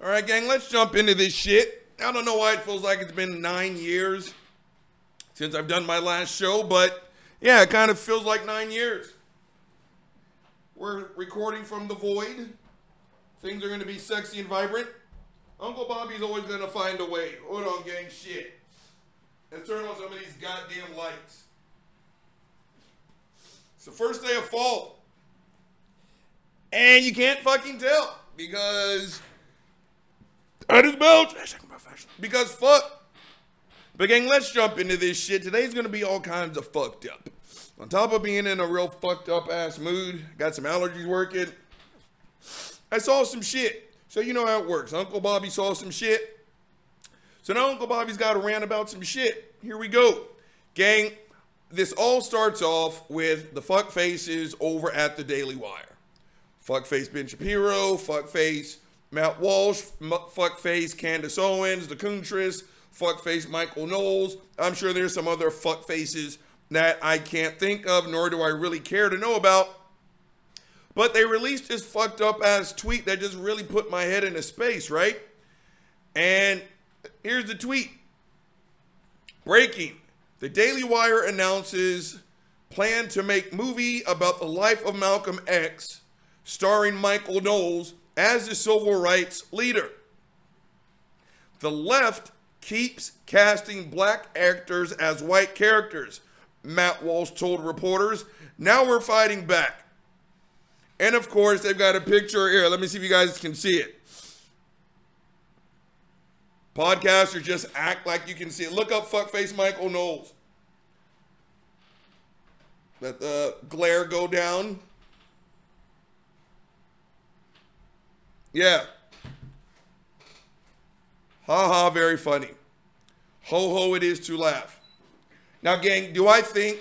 All right, gang, let's jump into this shit. I don't know why it feels like it's been nine years since I've done my last show, but yeah, it kind of feels like nine years. We're recording from the void. Things are going to be sexy and vibrant. Uncle Bobby's always going to find a way. Hold on, gang, shit. Let's turn on some of these goddamn lights. It's the first day of fall. And you can't fucking tell because I just belch. Because fuck. But gang, let's jump into this shit. Today's gonna be all kinds of fucked up. On top of being in a real fucked up ass mood, got some allergies working. I saw some shit. So you know how it works. Uncle Bobby saw some shit. So now Uncle Bobby's got to rant about some shit. Here we go. Gang, this all starts off with the fuck faces over at the Daily Wire. Fuckface Ben Shapiro, fuckface Matt Walsh, fuckface Candace Owens, the Kuntress, fuckface Michael Knowles. I'm sure there's some other fuckfaces that I can't think of, nor do I really care to know about. But they released this fucked up ass tweet that just really put my head into space, right? And here's the tweet Breaking. The Daily Wire announces plan to make movie about the life of Malcolm X starring Michael Knowles as the civil rights leader. The left keeps casting black actors as white characters, Matt Walsh told reporters. Now we're fighting back. And of course, they've got a picture here. Let me see if you guys can see it. Podcasters just act like you can see it. Look up fuckface Michael Knowles. Let the glare go down. Yeah. Ha ha, very funny. Ho ho, it is to laugh. Now, gang, do I think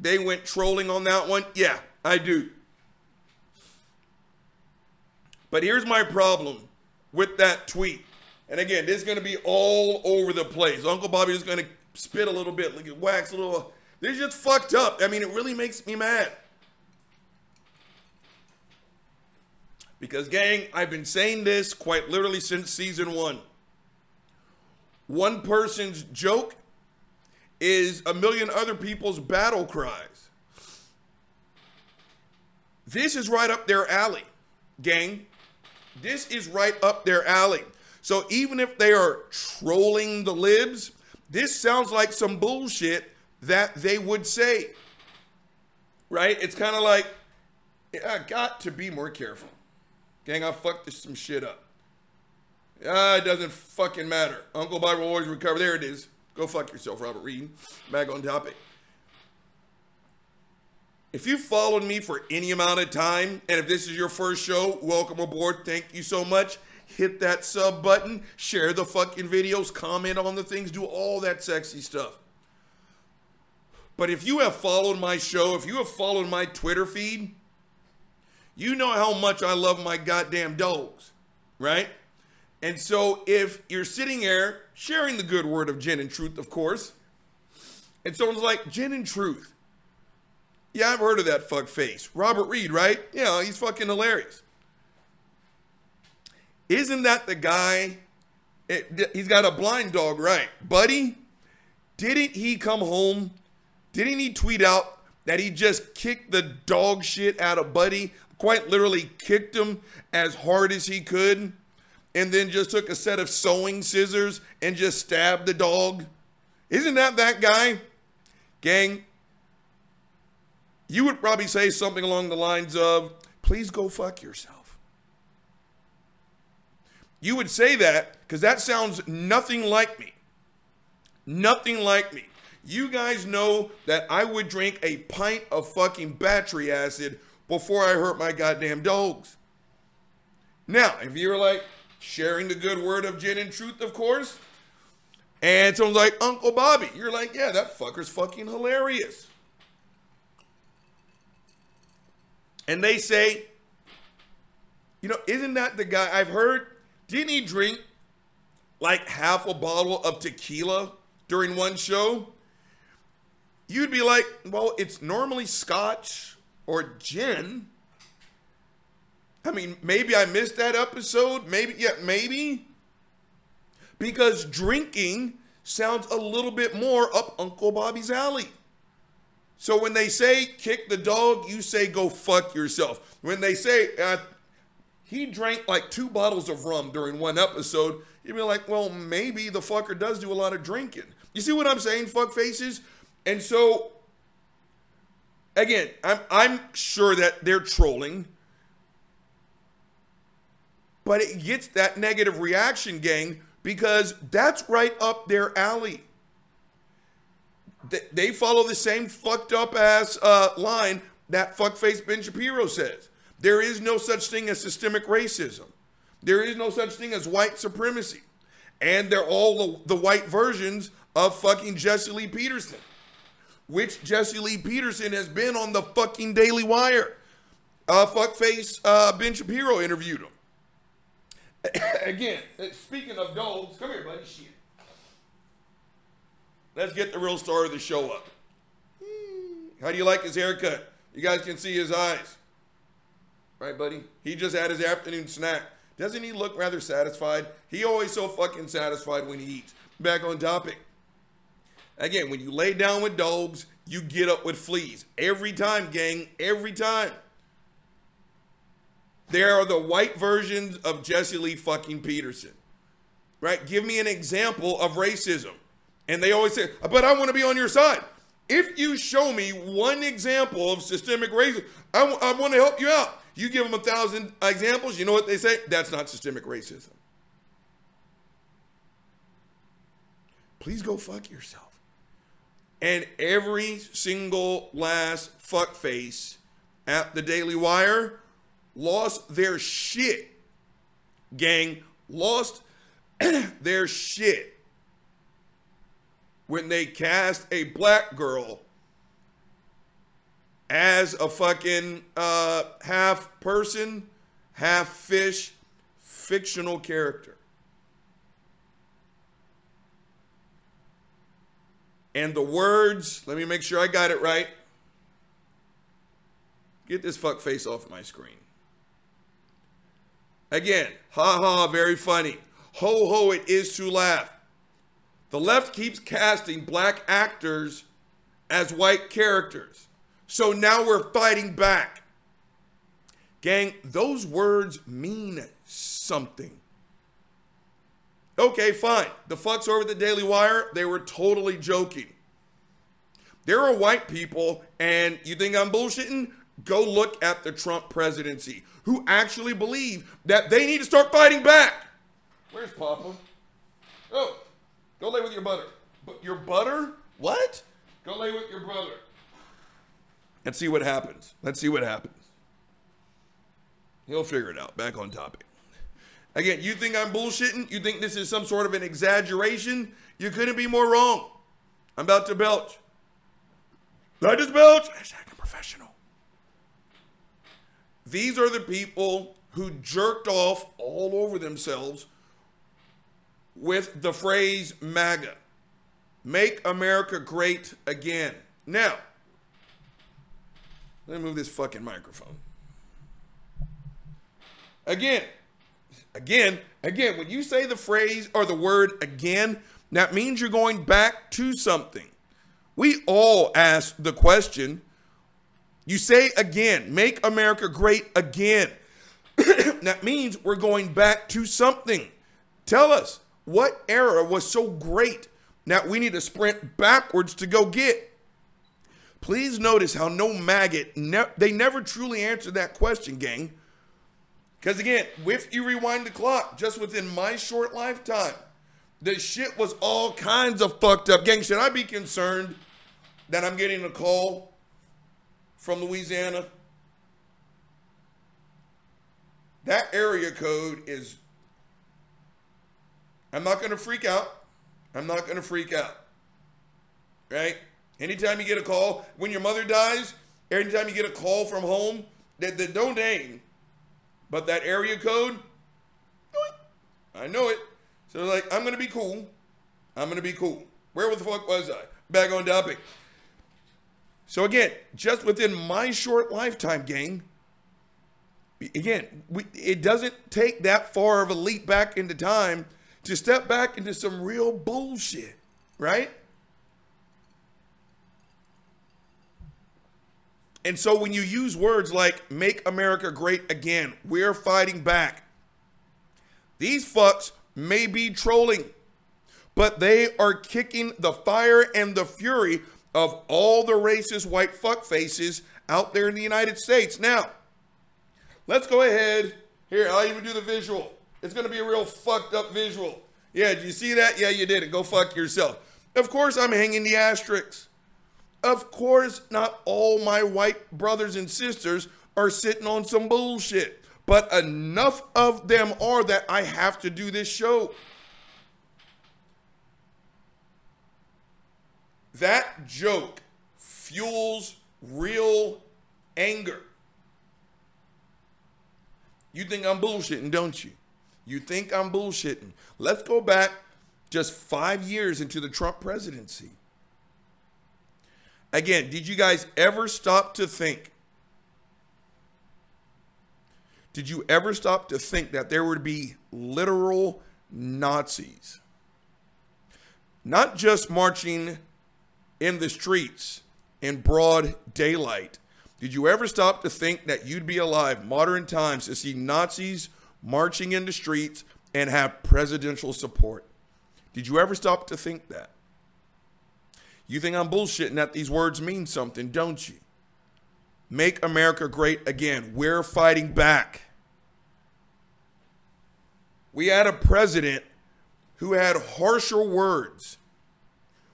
they went trolling on that one? Yeah, I do. But here's my problem with that tweet. And again, this is going to be all over the place. Uncle Bobby is going to spit a little bit, like wax a little. This is just fucked up. I mean, it really makes me mad. Because, gang, I've been saying this quite literally since season one. One person's joke is a million other people's battle cries. This is right up their alley, gang. This is right up their alley. So even if they are trolling the libs, this sounds like some bullshit that they would say. Right? It's kind of like, I got to be more careful. Gang, I fucked this some shit up. Ah, it doesn't fucking matter. Uncle Bob will always recover. There it is. Go fuck yourself, Robert Reed. Back on topic. If you followed me for any amount of time, and if this is your first show, welcome aboard. Thank you so much. Hit that sub button, share the fucking videos, comment on the things, do all that sexy stuff. But if you have followed my show, if you have followed my Twitter feed, you know how much I love my goddamn dogs, right? And so if you're sitting there sharing the good word of Gin and Truth, of course, and someone's like, Gin and Truth. Yeah, I've heard of that fuck face. Robert Reed, right? Yeah, he's fucking hilarious. Isn't that the guy? It, he's got a blind dog, right? Buddy, didn't he come home? Didn't he tweet out that he just kicked the dog shit out of Buddy quite literally kicked him as hard as he could, and then just took a set of sewing scissors and just stabbed the dog. Isn't that that guy? Gang, you would probably say something along the lines of, please go fuck yourself. You would say that because that sounds nothing like me. Nothing like me. You guys know that I would drink a pint of fucking battery acid before I hurt my goddamn dogs. Now, if you're like sharing the good word of gin and truth, of course, and someone's like, Uncle Bobby, you're like, yeah, that fucker's fucking hilarious. And they say, you know, isn't that the guy I've heard? Didn't he drink like half a bottle of tequila during one show? You'd be like, well, it's normally scotch or gin. I mean, maybe I missed that episode. Maybe, yeah, maybe. Because drinking sounds a little bit more up Uncle Bobby's alley. So when they say kick the dog, you say go fuck yourself. When they say uh, he drank like two bottles of rum during one episode, you'd be like, well, maybe the fucker does do a lot of drinking. You see what I'm saying, fuck faces? And so, again, I'm, I'm sure that they're trolling, but it gets that negative reaction, gang, because that's right up their alley. They follow the same fucked up ass uh, line that fuckface Ben Shapiro says. There is no such thing as systemic racism. There is no such thing as white supremacy. And they're all the, the white versions of fucking Jesse Lee Peterson, which Jesse Lee Peterson has been on the fucking Daily Wire. Uh, fuckface uh, Ben Shapiro interviewed him. Again, speaking of dogs, come here, buddy. Shit. Let's get the real star of the show up. How do you like his haircut? You guys can see his eyes. Right, buddy? He just had his afternoon snack. Doesn't he look rather satisfied? He always so fucking satisfied when he eats. Back on topic. Again, when you lay down with dogs, you get up with fleas. Every time, gang. Every time. There are the white versions of Jesse Lee fucking Peterson. Right? Give me an example of racism. And they always say, but I want to be on your side. If you show me one example of systemic racism, I, w- I want to help you out. You give them a thousand examples, you know what they say? That's not systemic racism. Please go fuck yourself. And every single last fuckface at the Daily Wire lost their shit. Gang, lost their shit when they cast a black girl as a fucking uh, half person, half fish, fictional character. And the words, let me make sure I got it right. Get this fuck face off my screen. Again, ha ha, very funny. Ho ho, it is to laugh. The left keeps casting black actors as white characters. So now we're fighting back. Gang, those words mean something. Okay, fine. The fucks over the Daily Wire, they were totally joking. There are white people, and you think I'm bullshitting? Go look at the Trump presidency, who actually believe that they need to start fighting back. Where's Papa? Oh, Go lay with your butter. But your butter? What? Go lay with your brother. Let's see what happens. Let's see what happens. He'll figure it out. Back on topic. Again, you think I'm bullshitting? You think this is some sort of an exaggeration? You couldn't be more wrong. I'm about to belch. I just belch. A professional. These are the people who jerked off all over themselves with the phrase MAGA Make America Great Again. Now, let me move this fucking microphone. Again, again, again, when you say the phrase or the word again, that means you're going back to something. We all ask the question. You say again, make America great again. that means we're going back to something. Tell us, what era was so great that we need to sprint backwards to go get? Please notice how no maggot, ne- they never truly answered that question, gang. Because again, if you rewind the clock, just within my short lifetime, the shit was all kinds of fucked up. Gang, should I be concerned that I'm getting a call from Louisiana? That area code is I'm not going to freak out. I'm not going to freak out. Right? Anytime you get a call, when your mother dies, anytime you get a call from home, that the don't name, but that area code, I know it. So like, I'm gonna be cool. I'm gonna be cool. Where the fuck was I? Back on topic. So again, just within my short lifetime, gang, Again, we, it doesn't take that far of a leap back into time to step back into some real bullshit, right? And so when you use words like make America great again, we're fighting back. These fucks may be trolling, but they are kicking the fire and the fury of all the racist white fuck faces out there in the United States. Now, let's go ahead. Here, I'll even do the visual. It's going to be a real fucked up visual. Yeah, did you see that? Yeah, you did it. Go fuck yourself. Of course, I'm hanging the asterisks. Of course, not all my white brothers and sisters are sitting on some bullshit, but enough of them are that I have to do this show. That joke fuels real anger. You think I'm bullshitting, don't you? You think I'm bullshitting. Let's go back just five years into the Trump presidency. Again, did you guys ever stop to think? Did you ever stop to think that there would be literal Nazis? Not just marching in the streets in broad daylight. Did you ever stop to think that you'd be alive, modern times, to see Nazis marching in the streets and have presidential support? Did you ever stop to think that? You think I'm bullshitting that these words mean something, don't you? Make America great again. We're fighting back. We had a president who had harsher words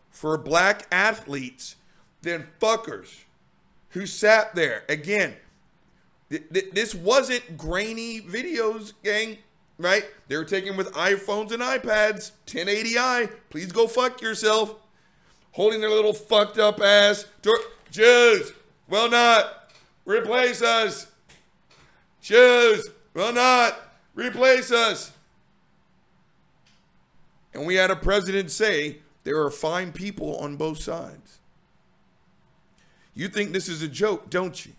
for black athletes than fuckers who sat there. Again, th- th- this wasn't grainy videos, gang, right? They were taken with iPhones and iPads, 1080i. Please go fuck yourself holding their little fucked up ass. Jews will not replace us. Jews will not replace us. And we had a president say there are fine people on both sides. You think this is a joke, don't you?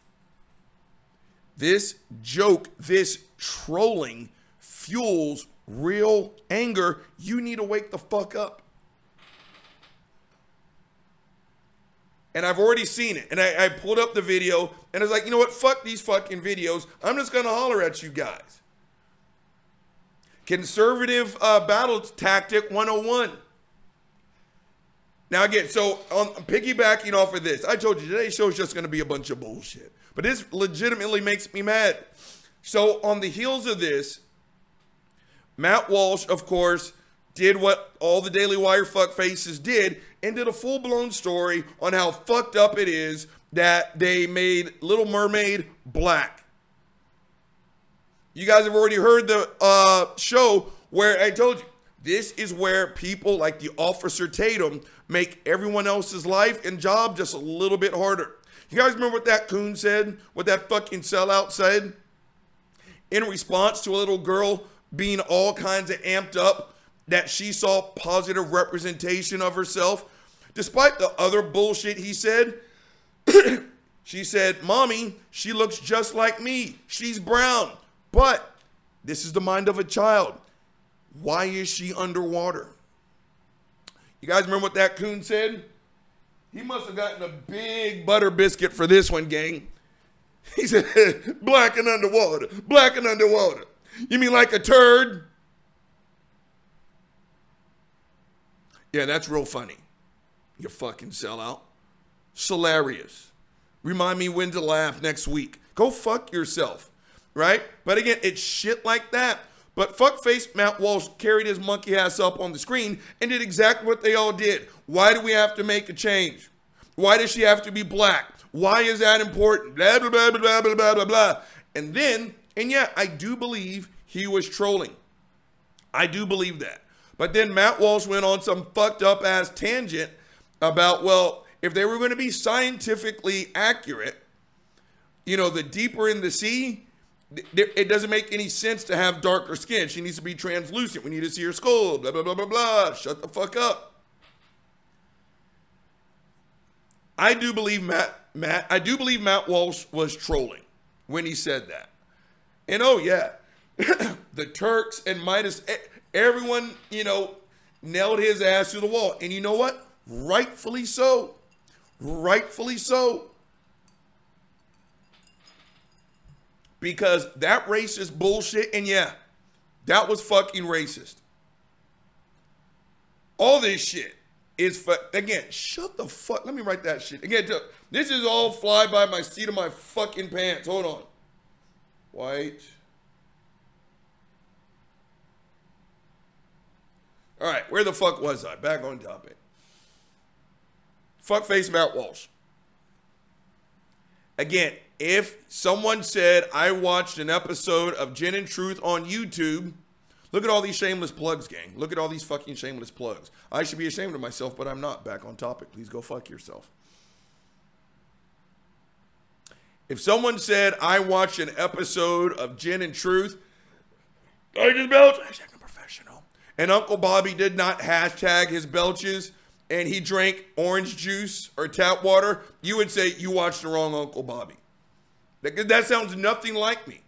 This joke, this trolling fuels real anger. You need to wake the fuck up. And I've already seen it. And I, I, pulled up the video and I was like, you know what? Fuck these fucking videos. I'm just gonna holler at you guys. Conservative uh, battle tactic 101. Now again, so on piggybacking off of this, I told you today's show is just gonna be a bunch of bullshit. But this legitimately makes me mad. So on the heels of this, Matt Walsh, of course, did what all the Daily Wire fuck faces did and did a full blown story on how fucked up it is that they made Little Mermaid black. You guys have already heard the uh, show where I told you this is where people like the Officer Tatum make everyone else's life and job just a little bit harder. You guys remember what that coon said? What that fucking sellout said? In response to a little girl being all kinds of amped up that she saw positive representation of herself, despite the other bullshit he said. she said, Mommy, she looks just like me. She's brown. But this is the mind of a child. Why is she underwater? You guys remember what that coon said? He must have gotten a big butter biscuit for this one, gang. He said, black and underwater, black and underwater. You mean like a turd? Yeah, that's real funny. You fucking sellout. Hilarious. Remind me when to laugh next week. Go fuck yourself, right? But again, it's shit like that. But fuckface Matt Walsh carried his monkey ass up on the screen and did exactly what they all did. Why do we have to make a change? Why does she have to be black? Why is that important? Blah, blah, blah, blah, blah, blah, blah, blah. And then, and yeah, I do believe he was trolling. I do believe that. But then Matt Walsh went on some fucked up ass tangent about, well, if they were going to be scientifically accurate, you know, the deeper in the sea, it doesn't make any sense to have darker skin. She needs to be translucent. We need to see her skull. Blah, blah, blah, blah, blah. Shut the fuck up. I do believe Matt, Matt, I do believe Matt Walsh was trolling when he said that. And oh yeah, the Turks and Midas, eh, everyone, you know, nailed his ass to the wall. And you know what? Rightfully so. Rightfully so. Because that racist bullshit, and yeah, that was fucking racist. All this shit is for again. Shut the fuck. Let me write that shit again. This is all fly by my seat of my fucking pants. Hold on. White. All right, where the fuck was I? Back on topic. Fuckface Matt Walsh. Again, if someone said I watched an episode of Gin and Truth on YouTube, look at all these shameless plugs, gang. Look at all these fucking shameless plugs. I should be ashamed of myself, but I'm not. Back on topic. Please go fuck yourself. If someone said I watched an episode of Gin and Truth, I just belch. And Uncle Bobby did not hashtag his belches and he drank orange juice or tap water, you would say you watched the wrong Uncle Bobby. That, that sounds nothing like me.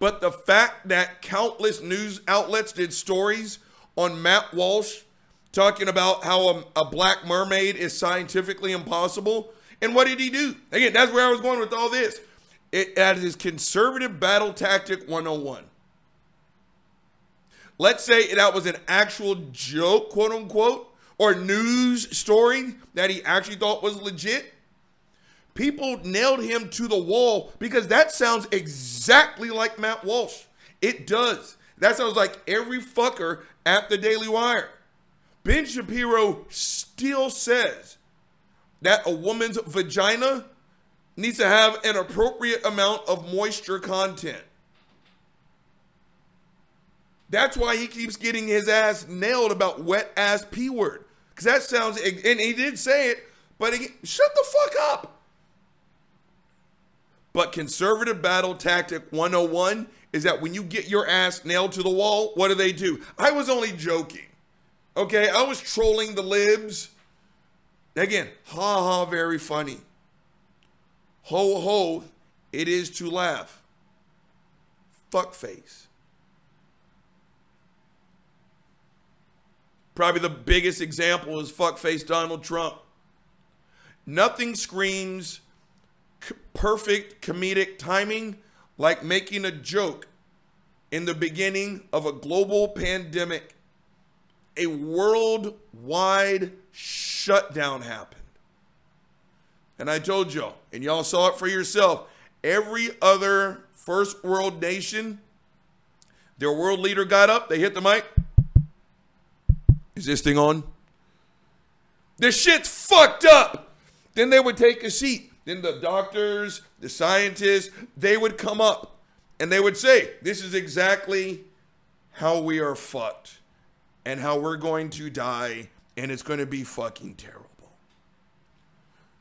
But the fact that countless news outlets did stories on Matt Walsh talking about how a, a, black mermaid is scientifically impossible. And what did he do? Again, that's where I was going with all this. It that is conservative battle tactic 101. Let's say that was an actual joke, quote unquote, or news story that he actually thought was legit. People nailed him to the wall because that sounds exactly like Matt Walsh. It does. That sounds like every fucker at the Daily Wire. Ben Shapiro still says that a woman's vagina needs to have an appropriate amount of moisture content. That's why he keeps getting his ass nailed about wet ass P word. Because that sounds, and he did say it, but shut the fuck up. But conservative battle tactic 101 is that when you get your ass nailed to the wall, what do they do? I was only joking. Okay, I was trolling the libs. Again, ha ha, very funny. Ho ho, it is to laugh. Fuck Probably the biggest example is fuckface Donald Trump. Nothing screams c- perfect comedic timing like making a joke in the beginning of a global pandemic. A worldwide shutdown happened. And I told y'all, and y'all saw it for yourself, every other first world nation, their world leader got up, they hit the mic, is this thing on? This shit's fucked up. Then they would take a seat. Then the doctors, the scientists, they would come up and they would say, This is exactly how we are fucked and how we're going to die, and it's going to be fucking terrible.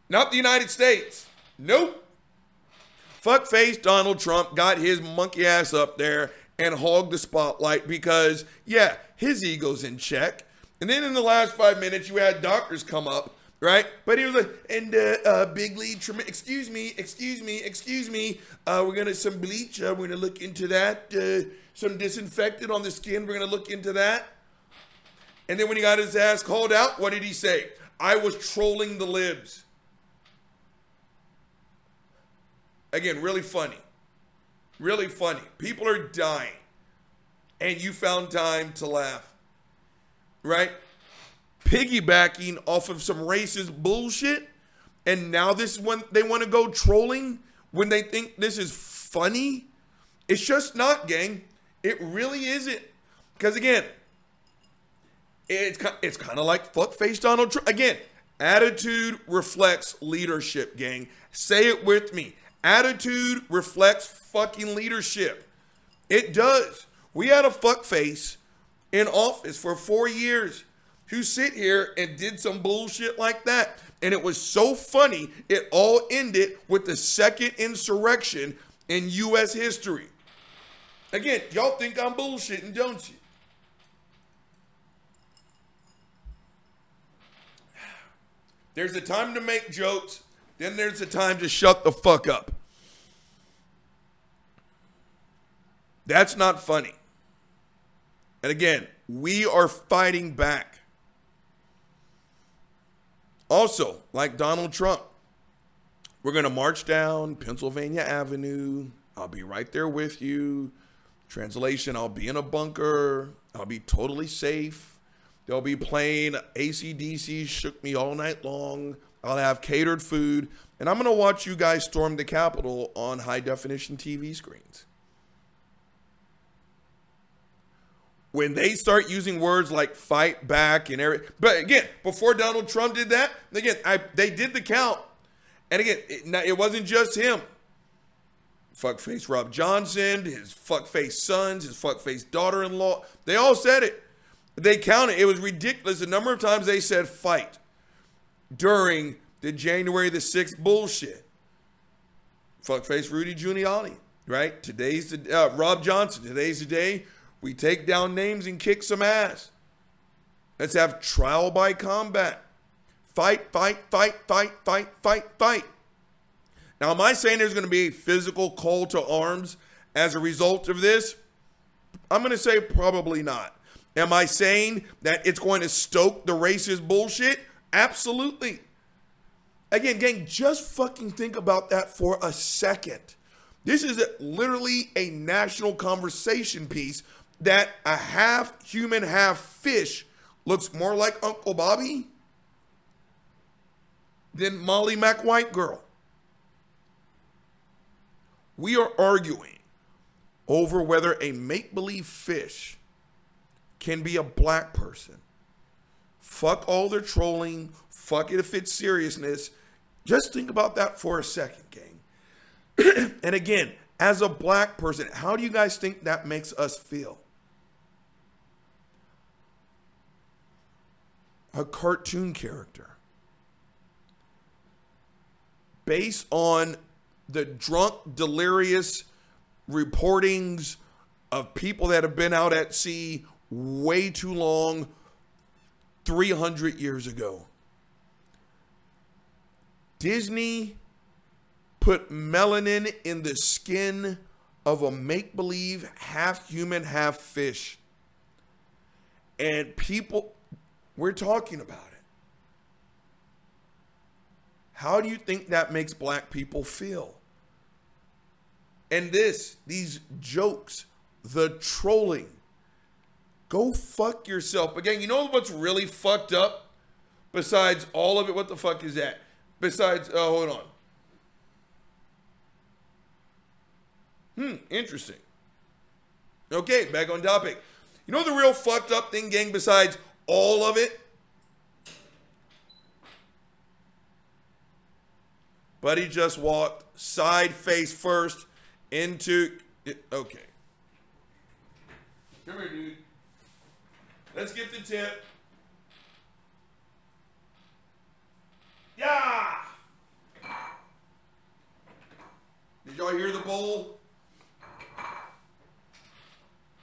Not the United States. Nope. Fuckface Donald Trump got his monkey ass up there and hogged the spotlight because, yeah, his ego's in check. And then in the last five minutes, you had doctors come up, right? But he was like, and uh, uh, big lead, excuse me, excuse me, excuse me. Uh, we're gonna some bleach. Uh, we're gonna look into that. Uh, some disinfectant on the skin. We're gonna look into that. And then when he got his ass called out, what did he say? I was trolling the libs. Again, really funny. Really funny. People are dying. And you found time to laugh right? Piggybacking off of some racist bullshit. And now this is when they want to go trolling when they think this is funny. It's just not, gang. It really isn't. Because again, it's it's kind of like fuckface Donald Trump. Again, attitude reflects leadership, gang. Say it with me. Attitude reflects fucking leadership. It does. We had a fuckface in office for four years who sit here and did some bullshit like that. And it was so funny, it all ended with the second insurrection in U.S. history. Again, y'all think I'm bullshitting, don't you? There's a time to make jokes, then there's a time to shut the fuck up. That's not funny. And again, we are fighting back. Also, like Donald Trump, we're going to march down Pennsylvania Avenue. I'll be right there with you. Translation I'll be in a bunker. I'll be totally safe. They'll be playing ACDC, Shook Me All Night Long. I'll have catered food. And I'm going to watch you guys storm the Capitol on high definition TV screens. When they start using words like fight back and every, but again, before Donald Trump did that, again, I, they did the count. And again, it, it wasn't just him. Fuckface Rob Johnson, his fuckface sons, his fuckface daughter in law, they all said it. They counted. It was ridiculous the number of times they said fight during the January the 6th bullshit. Fuckface Rudy Giuliani, right? Today's the uh, Rob Johnson. Today's the day we take down names and kick some ass. Let's have trial by combat. Fight, fight, fight, fight, fight, fight, fight. Now, am I saying there's going to be a physical call to arms as a result of this? I'm going to say probably not. Am I saying that it's going to stoke the racist bullshit? Absolutely. Again, gang, just fucking think about that for a second. This is literally a national conversation piece that a half human, half fish looks more like Uncle Bobby than Molly Mac White Girl. We are arguing over whether a make believe fish can be a black person. Fuck all their trolling. Fuck it if it's seriousness. Just think about that for a second, gang. and again, as a black person, how do you guys think that makes us feel? A cartoon character based on the drunk, delirious reportings of people that have been out at sea way too long 300 years ago. Disney put melanin in the skin of a make believe half human, half fish. And people, we're talking about it. How do you think that makes black people feel? And this, these jokes, the trolling, go fuck yourself. Again, you know what's really fucked up? Besides all of it, what the fuck is that? Besides, uh, hold on. Hmm, interesting. Okay, back on topic. You know the real fucked up thing, gang, besides all of it? Buddy just walked side face first into it. Okay. Come here, dude. Let's get the tip. Yeah. Did y'all hear the bowl?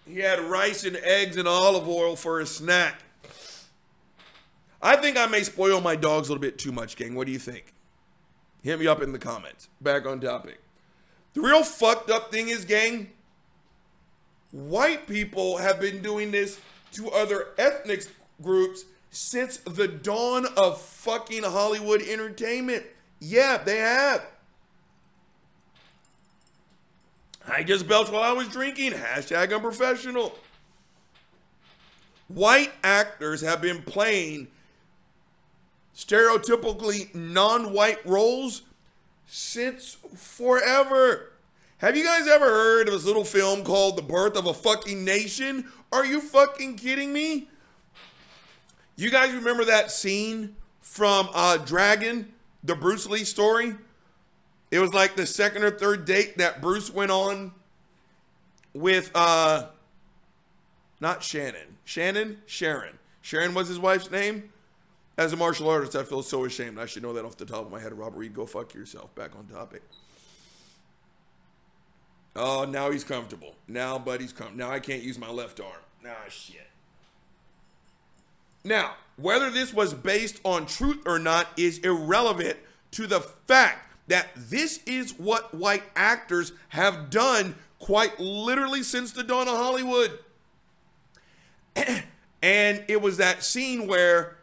He had rice and eggs and olive oil for a snack. I think I may spoil my dogs a little bit too much, gang. What do you think? Hit me up in the comments. Back on topic. The real fucked up thing is, gang, white people have been doing this to other ethnic groups since the dawn of fucking Hollywood entertainment. Yeah, they have. I just belched while I was drinking. Hashtag unprofessional. White actors have been playing stereotypically non white roles since forever. Have you guys ever heard of this little film called The Birth of a Fucking Nation? Are you fucking kidding me? You guys remember that scene from uh, Dragon, the Bruce Lee story? It was like the second or third date that Bruce went on with uh not Shannon. Shannon? Sharon. Sharon was his wife's name? As a martial artist, I feel so ashamed. I should know that off the top of my head. Robert Reed, go fuck yourself. Back on topic. Oh, now he's comfortable. Now, buddy's come. Now I can't use my left arm. Nah, shit. Now, whether this was based on truth or not is irrelevant to the fact that this is what white actors have done quite literally since the dawn of Hollywood. and it was that scene where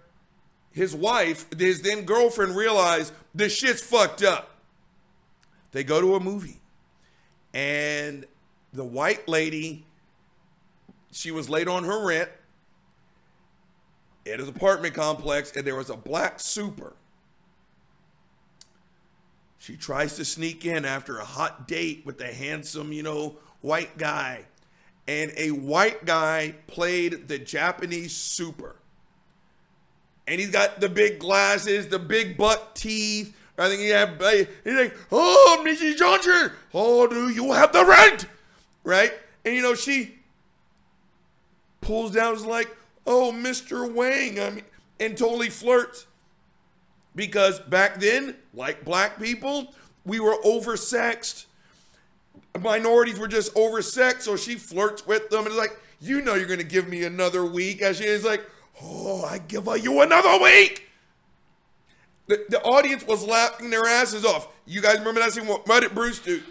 his wife, his then girlfriend, realized this shit's fucked up. They go to a movie, and the white lady, she was late on her rent at his apartment complex, and there was a black super. She tries to sneak in after a hot date with a handsome, you know, white guy. And a white guy played the Japanese super. And he's got the big glasses, the big butt teeth. I think he had, he's like, oh, Mrs. Johnson, oh, do you have the rent? Right? And you know, she pulls down, is like, oh, Mr. Wang. I mean, and totally flirts. Because back then, like black people, we were oversexed. Minorities were just oversexed. So she flirts with them and is like, you know, you're going to give me another week. As she is like, oh, I give you another week. The, the audience was laughing their asses off. You guys remember that scene? What did Bruce do?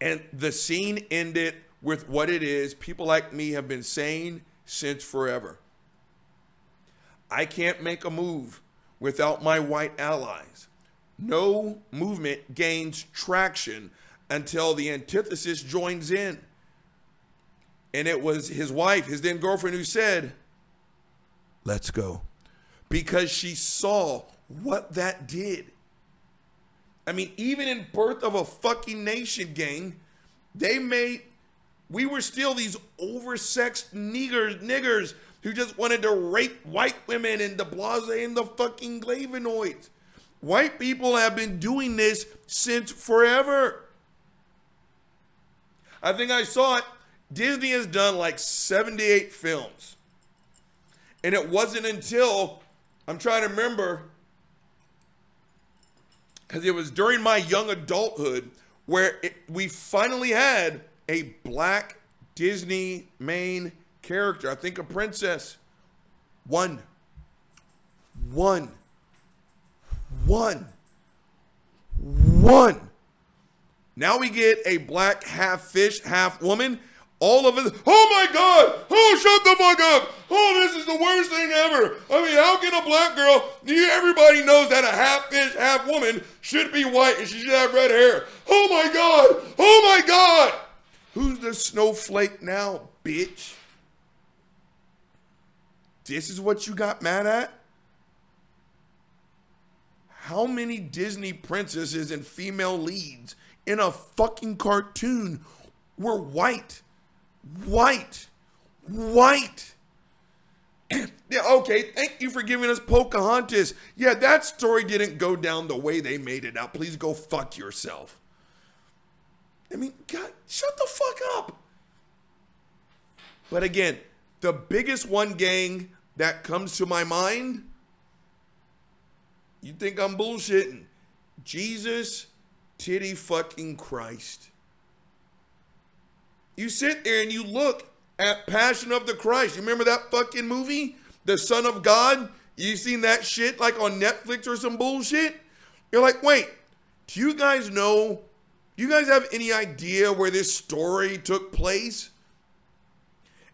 And the scene ended with what it is people like me have been saying since forever. I can't make a move without my white allies. No movement gains traction until the antithesis joins in. And it was his wife, his then girlfriend, who said, Let's go. Because she saw what that did. I mean, even in Birth of a Fucking Nation gang, they made we were still these oversexed niggers, niggers who just wanted to rape white women and the blase and the fucking glavinoids. White people have been doing this since forever. I think I saw it. Disney has done like 78 films. And it wasn't until I'm trying to remember because it was during my young adulthood where it, we finally had a black Disney main character. I think a princess. One. One. One. One. Now we get a black half fish, half woman all of it. Oh my God! Oh, shut the fuck up! Oh, this is the worst thing ever. I mean, how can a black girl? Everybody knows that a half fish, half woman should be white and she should have red hair. Oh my God! Oh my God! Who's the snowflake now, bitch? This is what you got mad at? How many Disney princesses and female leads in a fucking cartoon were white? white, white. yeah, okay, thank you for giving us Pocahontas. Yeah, that story didn't go down the way they made it out. Please go fuck yourself. I mean, God, shut the fuck up. But again, the biggest one gang that comes to my mind, you think I'm bullshitting. Jesus, titty fucking Christ. You sit there and you look at Passion of the Christ. You remember that fucking movie? The Son of God? You seen that shit like on Netflix or some bullshit? You're like, wait, do you guys know? Do you guys have any idea where this story took place?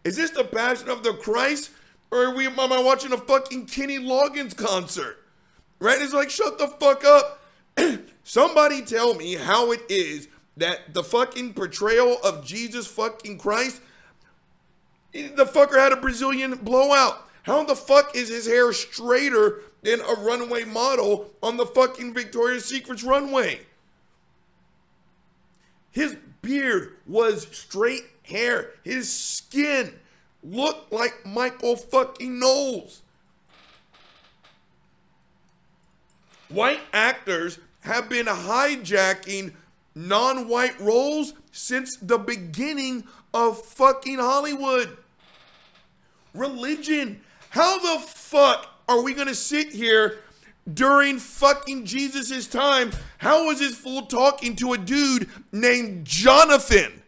Is this the Passion of the Christ? Or am I watching a fucking Kenny Loggins concert? Right? It's like, shut the fuck up. Somebody tell me how it is that the fucking portrayal of Jesus fucking Christ, the fucker had a Brazilian blowout. How the fuck is his hair straighter than a runway model on the fucking Victoria's Secrets runway? His beard was straight hair. His skin looked like Michael fucking Knowles. White actors have been hijacking non white roles since the beginning of fucking Hollywood. Religion. How the fuck are we gonna sit here during fucking Jesus's time? How was this fool talking to a dude named Jonathan?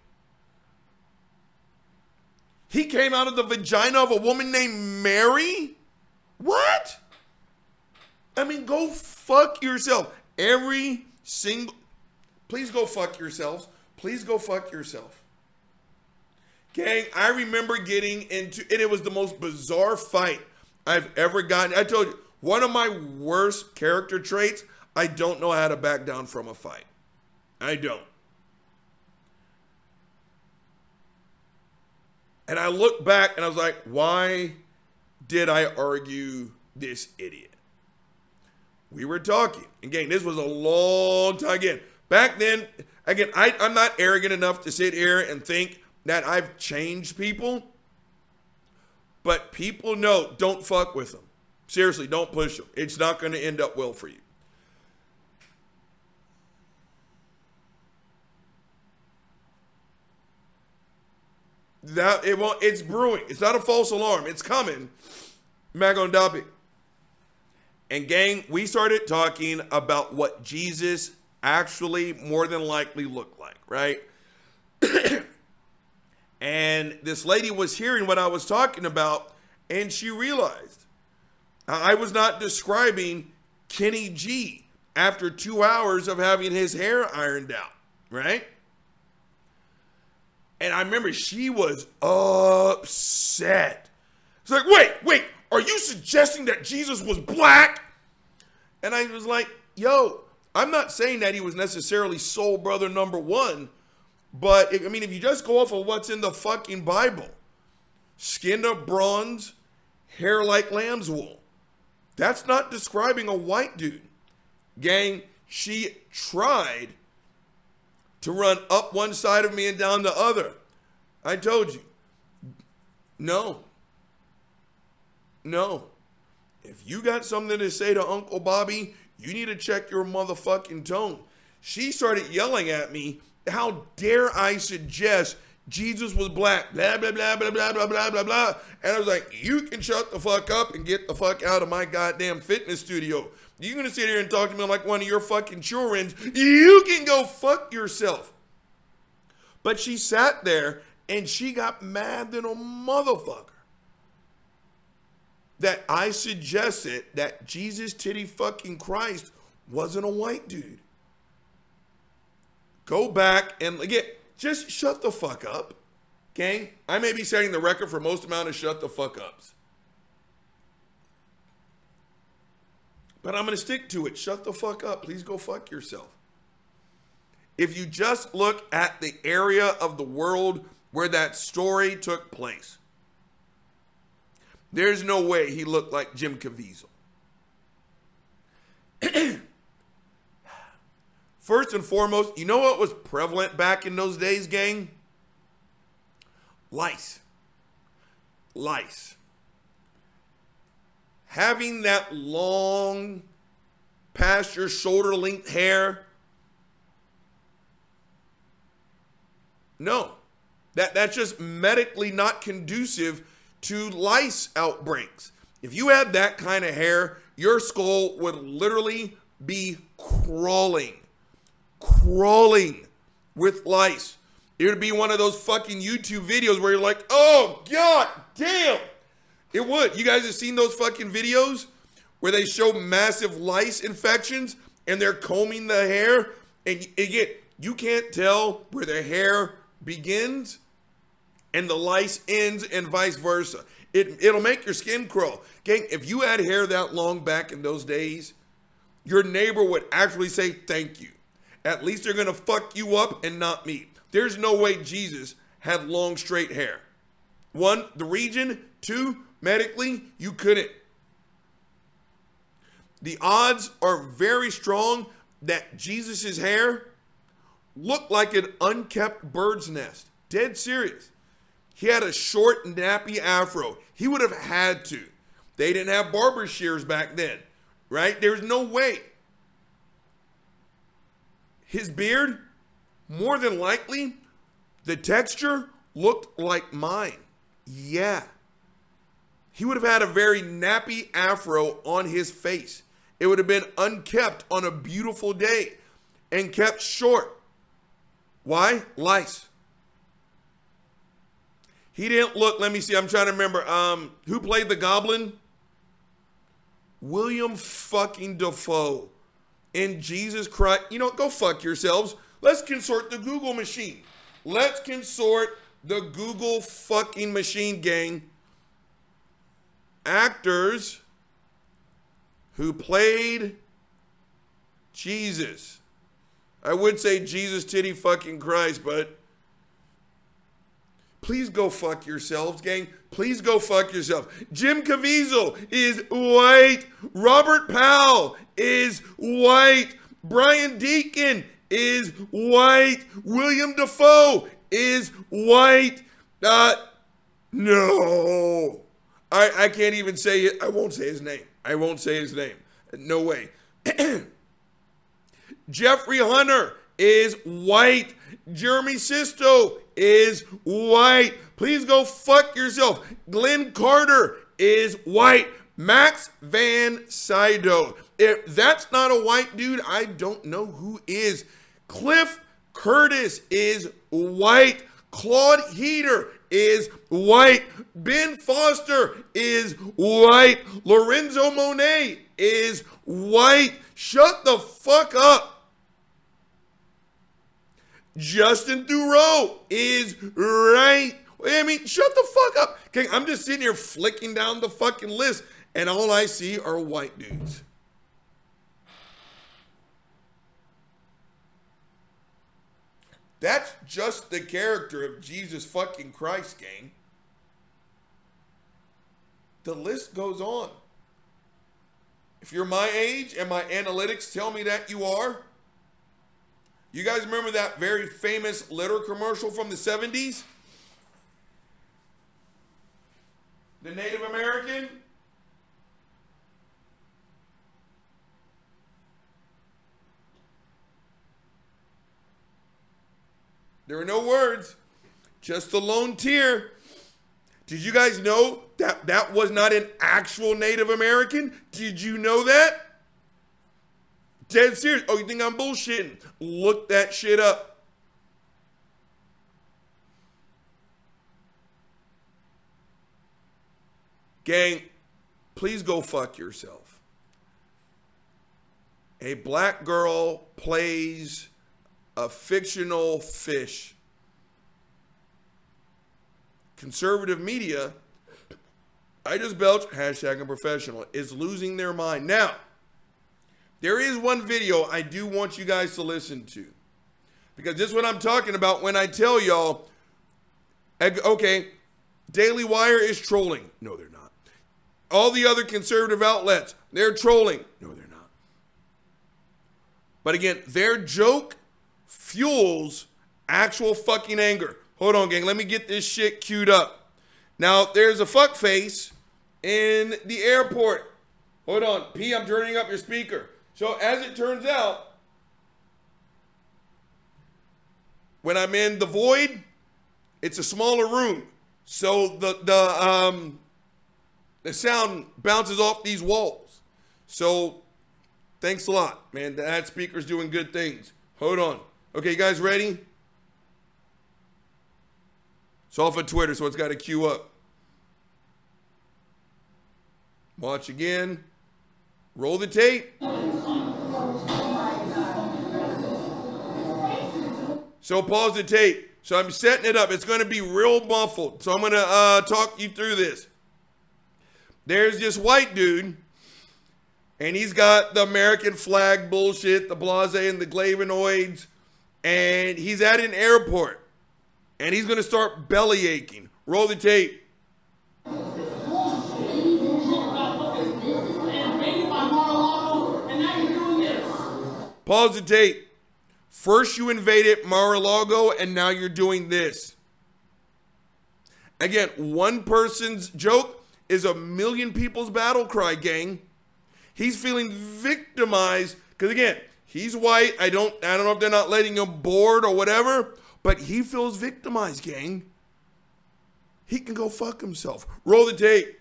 He came out of the vagina of a woman named Mary? What? I mean, go fuck yourself. Every single. Please go fuck yourselves. Please go fuck yourself. Gang, I remember getting into, and it was the most bizarre fight I've ever gotten. I told you, one of my worst character traits, I don't know how to back down from a fight. I don't. And I look back and I was like, why did I argue this idiot? We were talking. Again, this was a long time. Again, back then, again, I, I'm not arrogant enough to sit here and think that I've changed people. But people know don't fuck with them. Seriously, don't push them. It's not going to end up well for you. That it won't. It's brewing. It's not a false alarm. It's coming. Magondapi. And gang, we started talking about what Jesus actually more than likely looked like, right? and this lady was hearing what I was talking about, and she realized I was not describing Kenny G after two hours of having his hair ironed out, right? And I remember she was upset. It's like, wait, wait, are you suggesting that Jesus was black? And I was like, yo, I'm not saying that he was necessarily soul brother number one, but if, I mean, if you just go off of what's in the fucking Bible, skin of bronze, hair like lamb's wool, that's not describing a white dude. Gang, she tried to run up one side of me and down the other. I told you. No. No. If you got something to say to Uncle Bobby, you need to check your motherfucking tone. She started yelling at me, How dare I suggest Jesus was black? Blah, blah, blah, blah, blah, blah, blah, blah, blah. And I was like, You can shut the fuck up and get the fuck out of my goddamn fitness studio. You're gonna sit here and talk to me like one of your fucking children. You can go fuck yourself. But she sat there and she got mad than a motherfucker that I suggested that Jesus titty fucking Christ wasn't a white dude. Go back and again, just shut the fuck up. Okay? I may be setting the record for most amount of shut the fuck ups. But I'm going to stick to it. Shut the fuck up. Please go fuck yourself. If you just look at the area of the world where that story took place, there's no way he looked like Jim Caviezel. First and foremost, you know what was prevalent back in those days, gang? Lice. Lice having that long past your shoulder length hair. No. That that's just medically not conducive to lice outbreaks. If you had that kind of hair, your skull would literally be crawling. Crawling with lice. It would be one of those fucking YouTube videos where you're like, oh, god damn. It would. You guys have seen those fucking videos where they show massive lice infections and they're combing the hair and again, you can't tell where the hair begins and the lice ends and vice versa. It, it'll make your skin crawl. Gang, if you had hair that long back in those days, your neighbor would actually say thank you. At least they're going to fuck you up and not me. There's no way Jesus had long straight hair. One, the region. Two, medically, you couldn't. The odds are very strong that Jesus' hair looked like an unkept bird's nest. Dead serious. He had a short, nappy afro. He would have had to. They didn't have barber shears back then, right? There's no way. His beard, more than likely, the texture looked like mine. Yeah he would have had a very nappy afro on his face. It would have been unkept on a beautiful day and kept short. Why? Lice. He didn't look, let me see, I'm trying to remember. Um, who played the goblin? William fucking Dafoe. in Jesus Christ. You know, go fuck yourselves. Let's consort the Google machine. Let's consort the Google fucking machine gang. Actors who played Jesus. I would say Jesus titty fucking Christ, but please go fuck yourselves, gang. Please go fuck yourself. Jim Caviezel is white. Robert Powell is white. Brian Deacon is white. William Dafoe is white. Uh, no. I, I can't even say it. I won't say his name. I won't say his name. No way. Jeffrey Hunter is white. Jeremy Sisto is white. Please go fuck yourself. Glenn Carter is white. Max von Sydow. If that's not a white dude, I don't know who is. Cliff Curtis is white. Claude Heater is white. Ben Foster is white. Lorenzo Monet is white. Shut the fuck up. Justin Theroux is right. I mean, shut the fuck up. Okay, I'm just sitting here flicking down the fucking list, and all I see are white dudes. That's just the character of Jesus fucking Christ, gang. The list goes on. If you're my age and my analytics tell me that you are, you guys remember that very famous litter commercial from the 70s? The Native American? There are no words, just a lone tear. Did you guys know that that was not an actual Native American? Did you know that? Dead serious. Oh, you think I'm bullshitting? Look that shit up. Gang, please go fuck yourself. A black girl plays a fictional fish. Conservative media, I just belch, hashtag unprofessional, is losing their mind. Now, there is one video I do want you guys to listen to. Because this is what I'm talking about when I tell y'all, okay, Daily Wire is trolling. No, they're not. All the other conservative outlets, they're trolling. No, they're not. But again, their joke fuels actual fucking anger. Hold on, gang. Let me get this shit queued up. Now, there's a fuck face in the airport. Hold on. P, I'm turning up your speaker. So as it turns out, when I'm in the void, it's a smaller room. So the the um the sound bounces off these walls. So thanks a lot, man. That speaker's doing good things. Hold on. Okay, you guys ready? It's off of Twitter, so it's got to queue up. Watch again. Roll the tape. So pause the tape. So I'm setting it up. It's going to be real muffled. So I'm going to uh, talk you through this. There's this white dude, and he's got the American flag bullshit, the blase and the glavinoids, and he's at an airport, and he's going to start belly aching. Roll the tape. Pause the tape. First, you invaded Mar a Lago, and now you're doing this. Again, one person's joke is a million people's battle cry, gang. He's feeling victimized because, again, he's white. I don't, I don't know if they're not letting him board or whatever, but he feels victimized, gang. He can go fuck himself. Roll the tape.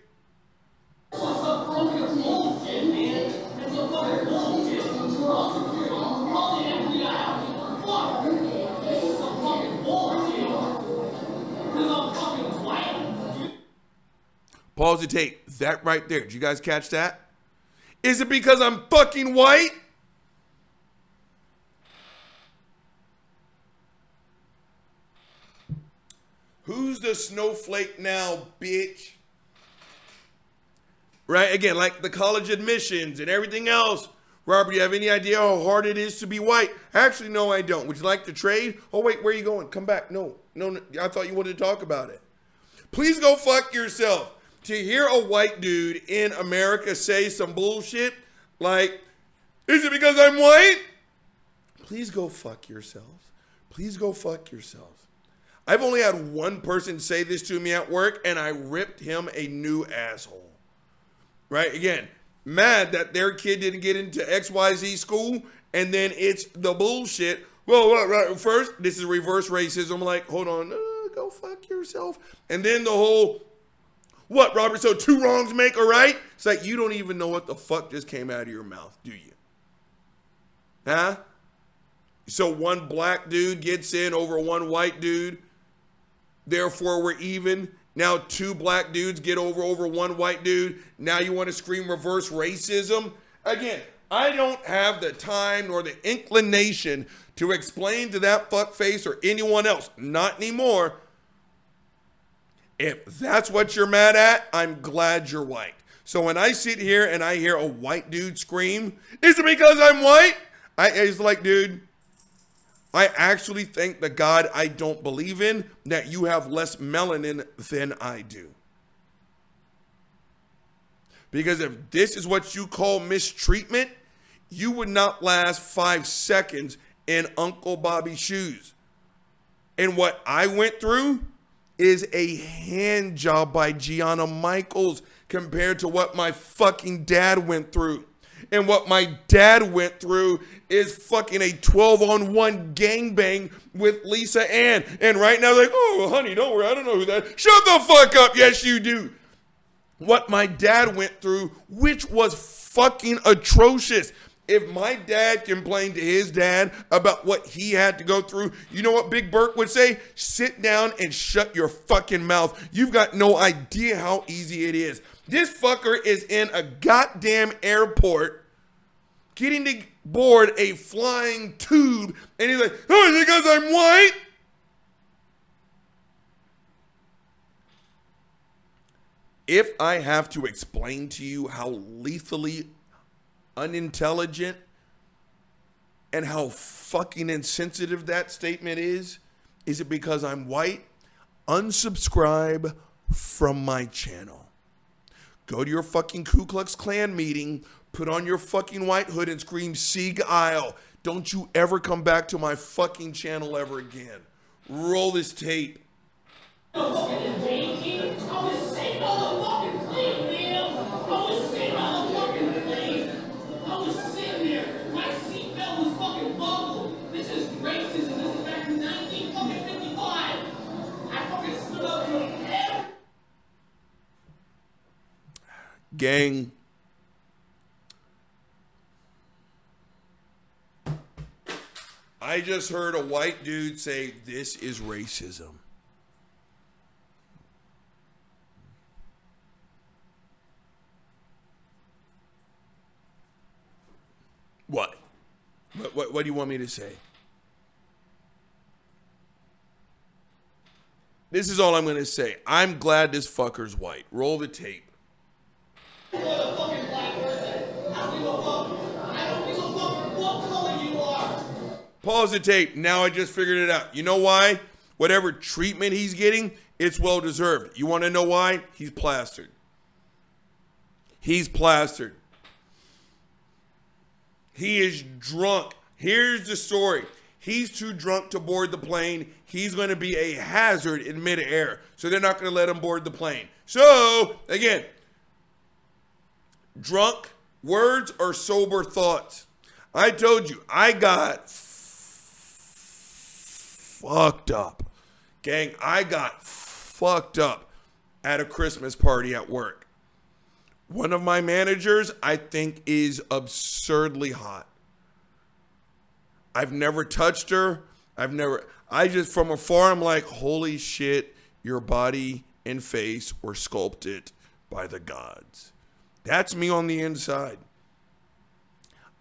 Pause the tape. That right there. Did you guys catch that? Is it because I'm fucking white? Who's the snowflake now, bitch? Right? Again, like the college admissions and everything else. Robert, you have any idea how hard it is to be white? Actually, no, I don't. Would you like to trade? Oh, wait, where are you going? Come back. No, no, no, I thought you wanted to talk about it. Please go fuck yourself. To hear a white dude in America say some bullshit like, is it because I'm white? Please go fuck yourselves. Please go fuck yourselves. I've only had one person say this to me at work, and I ripped him a new asshole. Right? Again, mad that their kid didn't get into XYZ school, and then it's the bullshit. Well. First, this is reverse racism. Like, hold on, uh, go fuck yourself. And then the whole, what, Robert? So two wrongs make a right? It's like you don't even know what the fuck just came out of your mouth, do you? Huh? So one black dude gets in over one white dude. Therefore, we're even. Now two black dudes get over over one white dude. Now you want to scream reverse racism? Again, I don't have the time nor the inclination to explain to that fuckface or anyone else, not anymore. If that's what you're mad at, I'm glad you're white. So when I sit here and I hear a white dude scream, is it because I'm white? I it's like, dude, I actually thank the God I don't believe in that you have less melanin than I do. Because if this is what you call mistreatment, you would not last five seconds in Uncle Bobby's shoes. And what I went through is a hand job by Gianna Michaels compared to what my fucking dad went through. And what my dad went through is fucking a 12 on 1 gangbang with Lisa Ann. And right now, like, oh, honey, don't worry. I don't know who that Shut the fuck up. Yes, you do. What my dad went through, which was fucking atrocious. If my dad complained to his dad about what he had to go through, you know what Big Burke would say? Sit down and shut your fucking mouth. You've got no idea how easy it is. This fucker is in a goddamn airport getting to board a flying tube, and he's like, oh, because I'm white? If I have to explain to you how lethally unintelligent and how fucking insensitive that statement is, is it because I'm white? Unsubscribe from my channel. Go to your fucking Ku Klux Klan meeting, put on your fucking white hood and scream Sieg Heil. Don't you ever come back to my fucking channel ever again. Roll this tape. Gang. I just heard a white dude say, This is racism. What? What, what? what do you want me to say? This is all I'm going to say. I'm glad this fucker's white. Roll the tape. Pause the tape. Now I just figured it out. You know why? Whatever treatment he's getting, it's well deserved. You want to know why? He's plastered. He's plastered. He is drunk. Here's the story. He's too drunk to board the plane. He's going to be a hazard in midair. So they're not going to let him board the plane. So, again, drunk words or sober thoughts. I told you, I got fucked up. Gang, I got fucked up at a Christmas party at work. One of my managers, I think, is absurdly hot. I've never touched her. I've never, I just, from afar, I'm like, holy shit, your body and face were sculpted by the gods. That's me on the inside.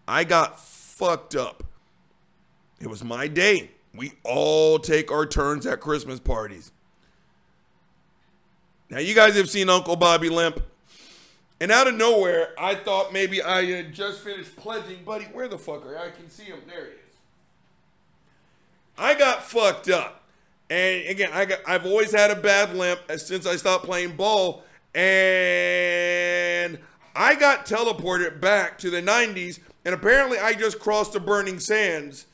I got fucked up. It was my day. We all take our turns at Christmas parties. Now, you guys have seen Uncle Bobby limp. And out of nowhere, I thought maybe I had just finished pledging. Buddy, where the fuck are you? I can see him. There he is. I got fucked up. And again, I got I've always had a bad limp since I stopped playing ball. And I got teleported back to the 90s. And apparently I just crossed the burning sands.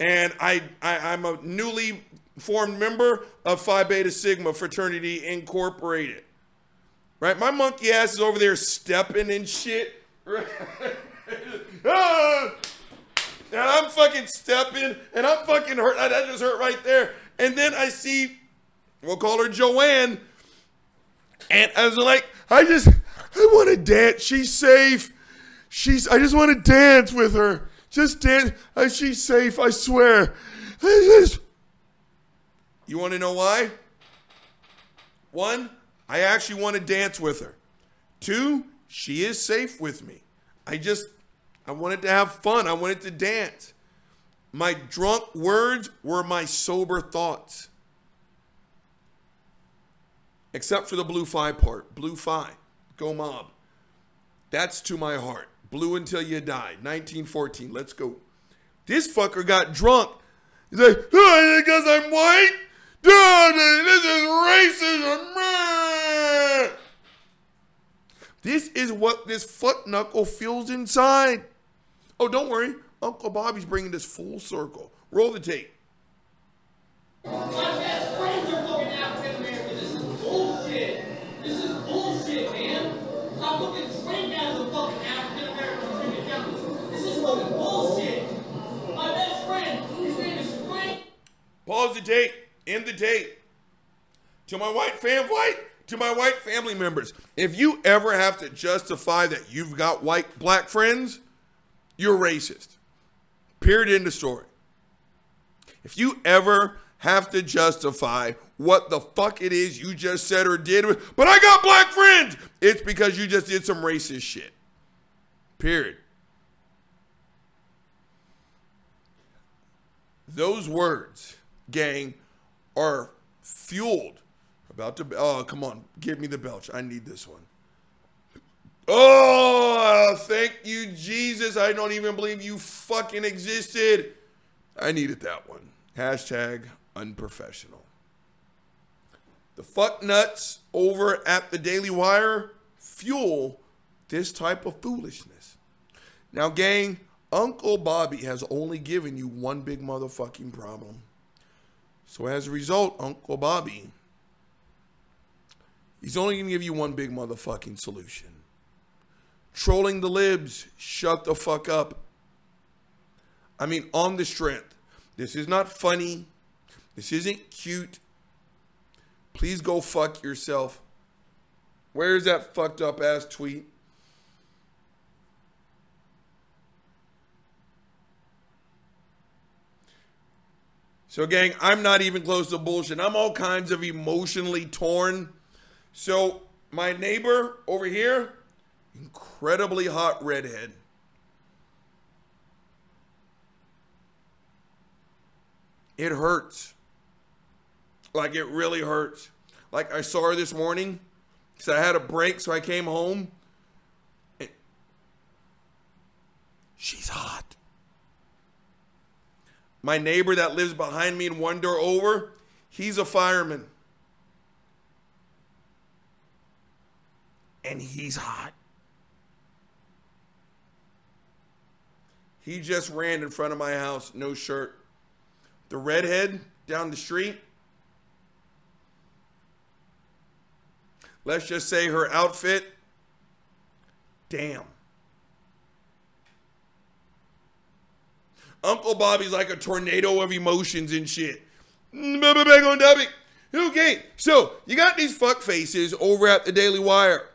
And I, I I'm a newly formed member of Phi Beta Sigma Fraternity Incorporated. Right? My monkey ass is over there stepping and shit. Ah! And I'm fucking stepping and I'm fucking hurt. That just hurt right there. And then I see, we'll call her Joanne. And I was like, I just, I want to dance. She's safe. She's, I just want to dance with her. Just dance. Uh, she's safe, I swear. I just, you want to know why? One, I actually want to dance with her. Two, she is safe with me. I just, I wanted to have fun. I wanted to dance. My drunk words were my sober thoughts. Except for the blue phi part. Blue phi. Go mob. That's to my heart. Blue until you die. 1914. Let's go. This fucker got drunk. He's like, oh, because I'm white? Dude, this is racism. This is what this foot knuckle feels inside. Oh, don't worry. Uncle Bobby's bringing this full circle. Roll the tape. Pause the date. End the date. To my white fam, white, to my white family members, if you ever have to justify that you've got white black friends, you're racist. Period. End of story. If you ever have to justify what the fuck it is you just said or did, but I got black friends, it's because you just did some racist shit. Period. Those words, gang, are fueled. About to, oh, come on, give me the belch. I need this one. Oh, thank you, Jesus. I don't even believe you fucking existed. I needed that one. Hashtag unprofessional. The fuck nuts over at the Daily Wire fuel this type of foolishness. Now, gang, Uncle Bobby has only given you one big motherfucking problem. So as a result, Uncle Bobby, he's only going to give you one big motherfucking solution. Trolling the libs, shut the fuck up. I mean, on the strength. This is not funny. This isn't cute. Please go fuck yourself. Where's that fucked up ass tweet? So, gang, I'm not even close to bullshit. I'm all kinds of emotionally torn. So, my neighbor over here, incredibly hot redhead. It hurts. Like it really hurts. Like I saw her this morning because I had a break, so I came home. She's hot. My neighbor that lives behind me in one door over, he's a fireman. And he's hot. He just ran in front of my house, no shirt. The redhead down the street, let's just say her outfit, damn. Uncle Bobby's like a tornado of emotions and shit. Mm, okay, so you got these fuck faces over at the Daily Wire.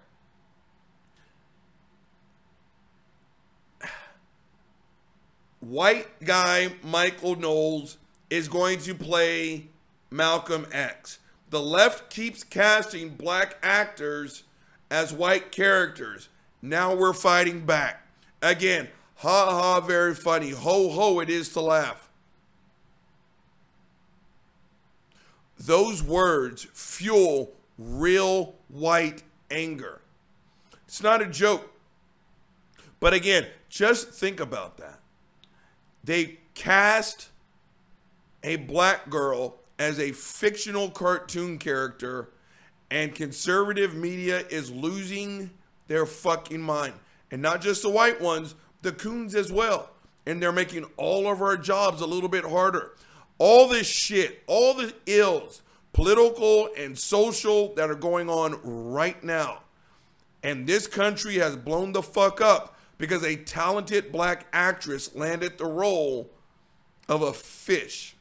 White guy Michael Knowles is going to play Malcolm X. The left keeps casting black actors as white characters. Now we're fighting back. Again, Ha ha, very funny. Ho ho, it is to laugh. Those words fuel real white anger. It's not a joke. But again, just think about that. They cast a black girl as a fictional cartoon character, and conservative media is losing their fucking mind. And not just the white ones, the coons as well. And they're making all of our jobs a little bit harder. All this shit, all the ills, political and social, that are going on right now. And this country has blown the fuck up because a talented black actress landed the role of a fish.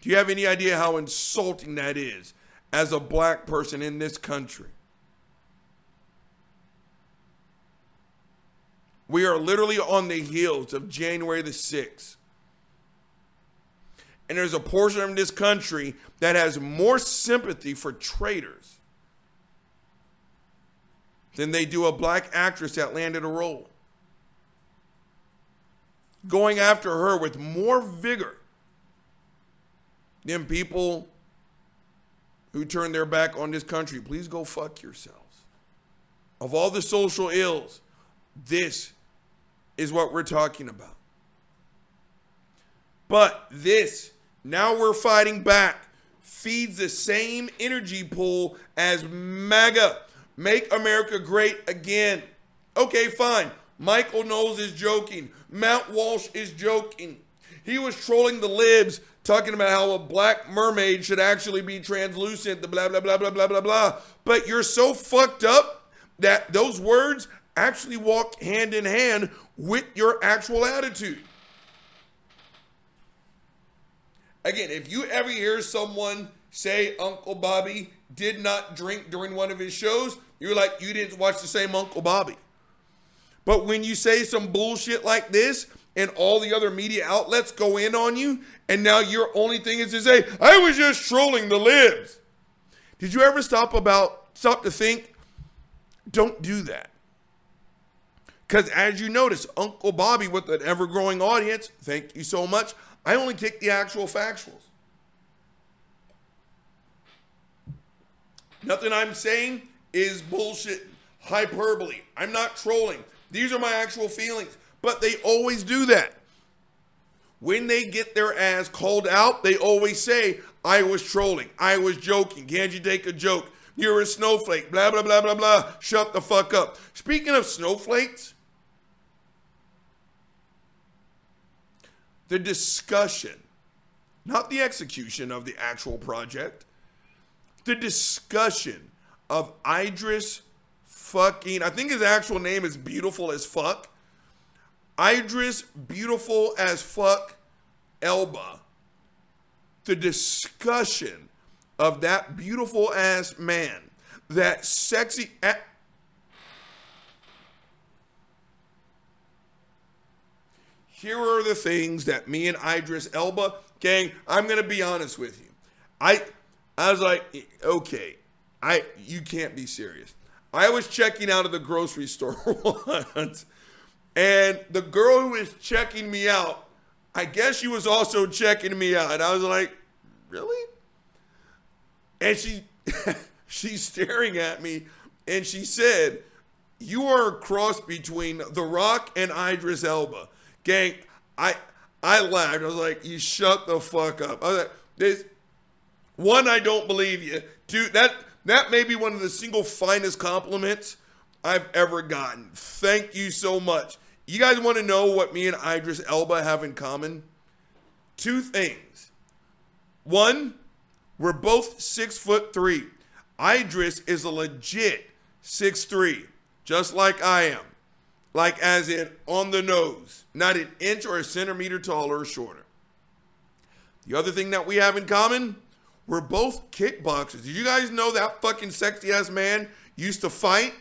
Do you have any idea how insulting that is as a black person in this country? We are literally on the heels of January the 6th. And there's a portion of this country that has more sympathy for traitors than they do a black actress that landed a role. Going after her with more vigor than people who turn their back on this country. Please go fuck yourselves. Of all the social ills, this is what we're talking about. But this, now we're fighting back, feeds the same energy pool as MAGA. Make America great again. Okay, fine. Michael Knowles is joking. Matt Walsh is joking. He was trolling the libs, talking about how a black mermaid should actually be translucent, the blah, blah, blah, blah, blah, blah, blah. But you're so fucked up that those words actually walk hand in hand with your actual attitude. Again, if you ever hear someone say Uncle Bobby did not drink during one of his shows, you're like, you didn't watch the same Uncle Bobby. But when you say some bullshit like this and all the other media outlets go in on you, and now your only thing is to say, I was just trolling the libs. Did you ever stop about stop to think? Don't do that. Because as you notice, Uncle Bobby with an ever growing audience, thank you so much. I only take the actual factuals. Nothing I'm saying is bullshit, hyperbole. I'm not trolling. These are my actual feelings. But they always do that. When they get their ass called out, they always say, I was trolling. I was joking. Can't you take a joke? You're a snowflake. Blah, blah, blah, blah, blah. Shut the fuck up. Speaking of snowflakes, the discussion, not the execution of the actual project, the discussion of Idris fucking, I think his actual name is Beautiful as Fuck. Idris Beautiful as Fuck Elba. The discussion of that beautiful ass man, that sexy. Here are the things that me and Idris Elba, gang, I'm gonna be honest with you. I I was like, okay, I you can't be serious. I was checking out of the grocery store once, and the girl who was checking me out, I guess she was also checking me out. And I was like, really? And she she's staring at me and she said, You are a cross between The Rock and Idris Elba. Gang, I I laughed. I was like, you shut the fuck up. I was like, this one, I don't believe you. Two, that that may be one of the single finest compliments I've ever gotten. Thank you so much. You guys want to know what me and Idris Elba have in common? Two things. One, we're both six foot three. Idris is a legit six three, just like I am. Like as in on the nose, not an inch or a centimeter taller or shorter. The other thing that we have in common, we're both kickboxers. Did you guys know that fucking sexy ass man used to fight?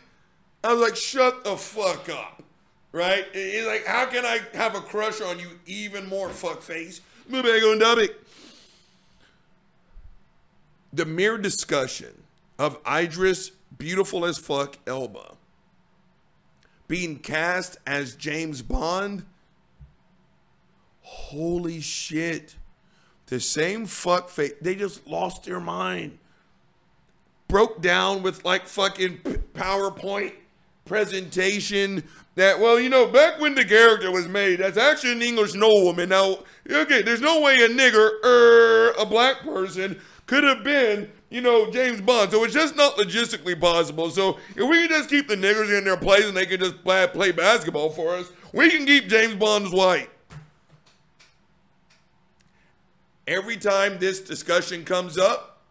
I was like, shut the fuck up. Right? He's like, how can I have a crush on you even more, fuck face? Move back on Dubbick. The mere discussion of Idris, beautiful as fuck, Elba, being cast as James Bond. Holy shit. The same fuck face. They just lost their mind. Broke down with like fucking PowerPoint presentation that, well, you know, back when the character was made, that's actually an English nobleman. Now, okay, there's no way a nigger er, a black person could have been, you know, James Bond. So it's just not logistically possible. So if we can just keep the niggers in their place and they can just play, play basketball for us, we can keep James Bond's white. Every time this discussion comes up,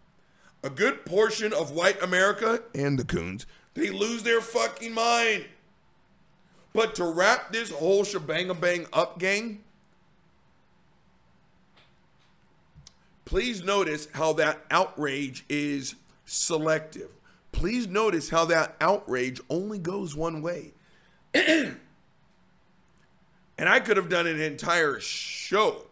a good portion of white America and the coons, they lose their fucking mind. But to wrap this whole shebang bang up, gang, please notice how that outrage is selective. Please notice how that outrage only goes one way. and I could have done an entire show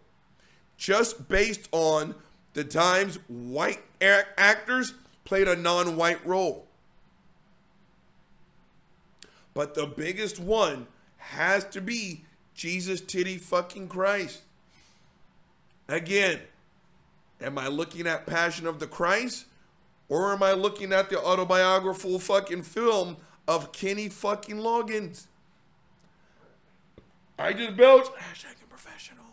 just based on the times white actors played a non white role. But the biggest one has to be Jesus titty fucking Christ. Again, am I looking at Passion of the Christ or am I looking at the autobiographical fucking film of Kenny fucking Loggins? I just belch. Hashtag professional.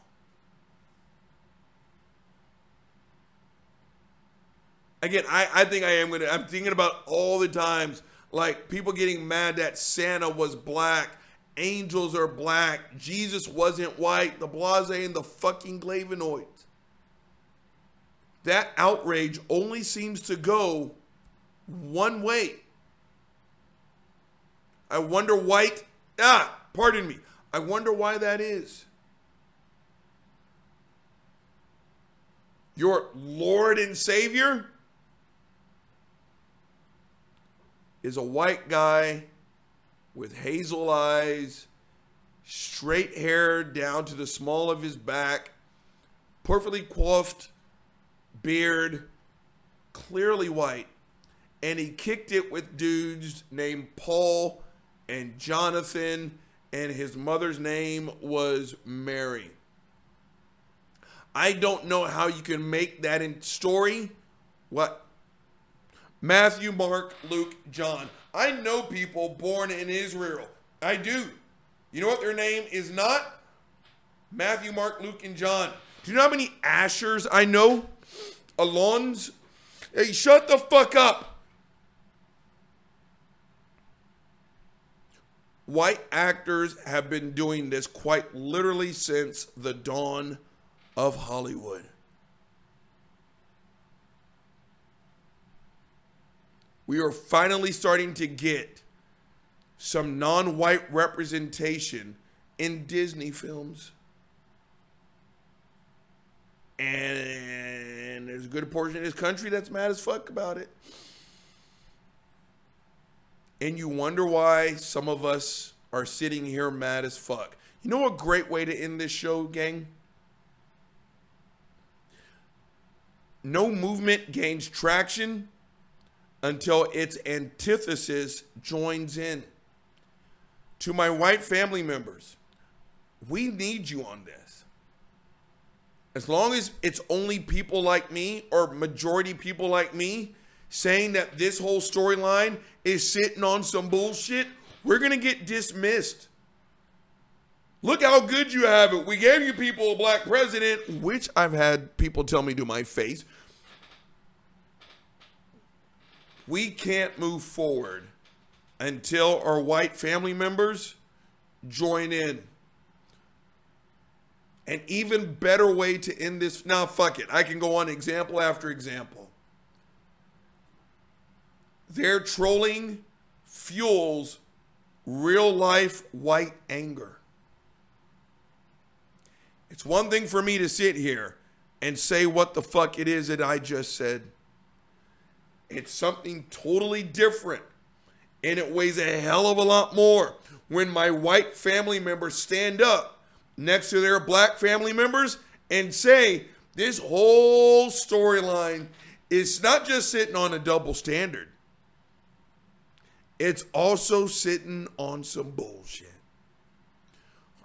Again, I, I think I am gonna. I'm thinking about all the times like people getting mad that Santa was black, angels are black, Jesus wasn't white, the blase and the fucking flavonoids. That outrage only seems to go one way. I wonder why. ah, pardon me. I wonder why that is. Your Lord and Savior is a white guy with hazel eyes, straight hair down to the small of his back, perfectly coiffed beard, clearly white. And he kicked it with dudes named Paul and Jonathan, and his mother's name was Mary. I don't know how you can make that in story what Matthew, Mark, Luke, John. I know people born in Israel. I do. You know what their name is not? Matthew, Mark, Luke, and John. Do you know how many Ashers I know? Alons? Hey, shut the fuck up. White actors have been doing this quite literally since the dawn of Hollywood. we are finally starting to get some non white representation in Disney films. And there's a good portion of this country that's mad as fuck about it. And you wonder why some of us are sitting here mad as fuck. You know a great way to end this show, gang? No movement gains traction until its antithesis joins in. To my white family members, we need you on this. As long as it's only people like me or majority people like me saying that this whole storyline is sitting on some bullshit, we're going to get dismissed. Look how good you have it. We gave you people a black president, which I've had people tell me to my face. we can't move forward until our white family members join in. An even better way to end this. Now, fuck it. I can go on example after example. Their trolling fuels real life white anger. It's one thing for me to sit here and say what the fuck it is that I just said. It's something totally different. And it weighs a hell of a lot more when my white family members stand up next to their black family members and say, this whole storyline is not just sitting on a double standard. it's also sitting on some bullshit.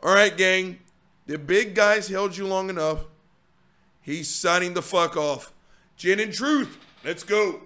All right, gang. The big guy's held you long enough. He's signing the fuck off. Gin and Truth. Let's go.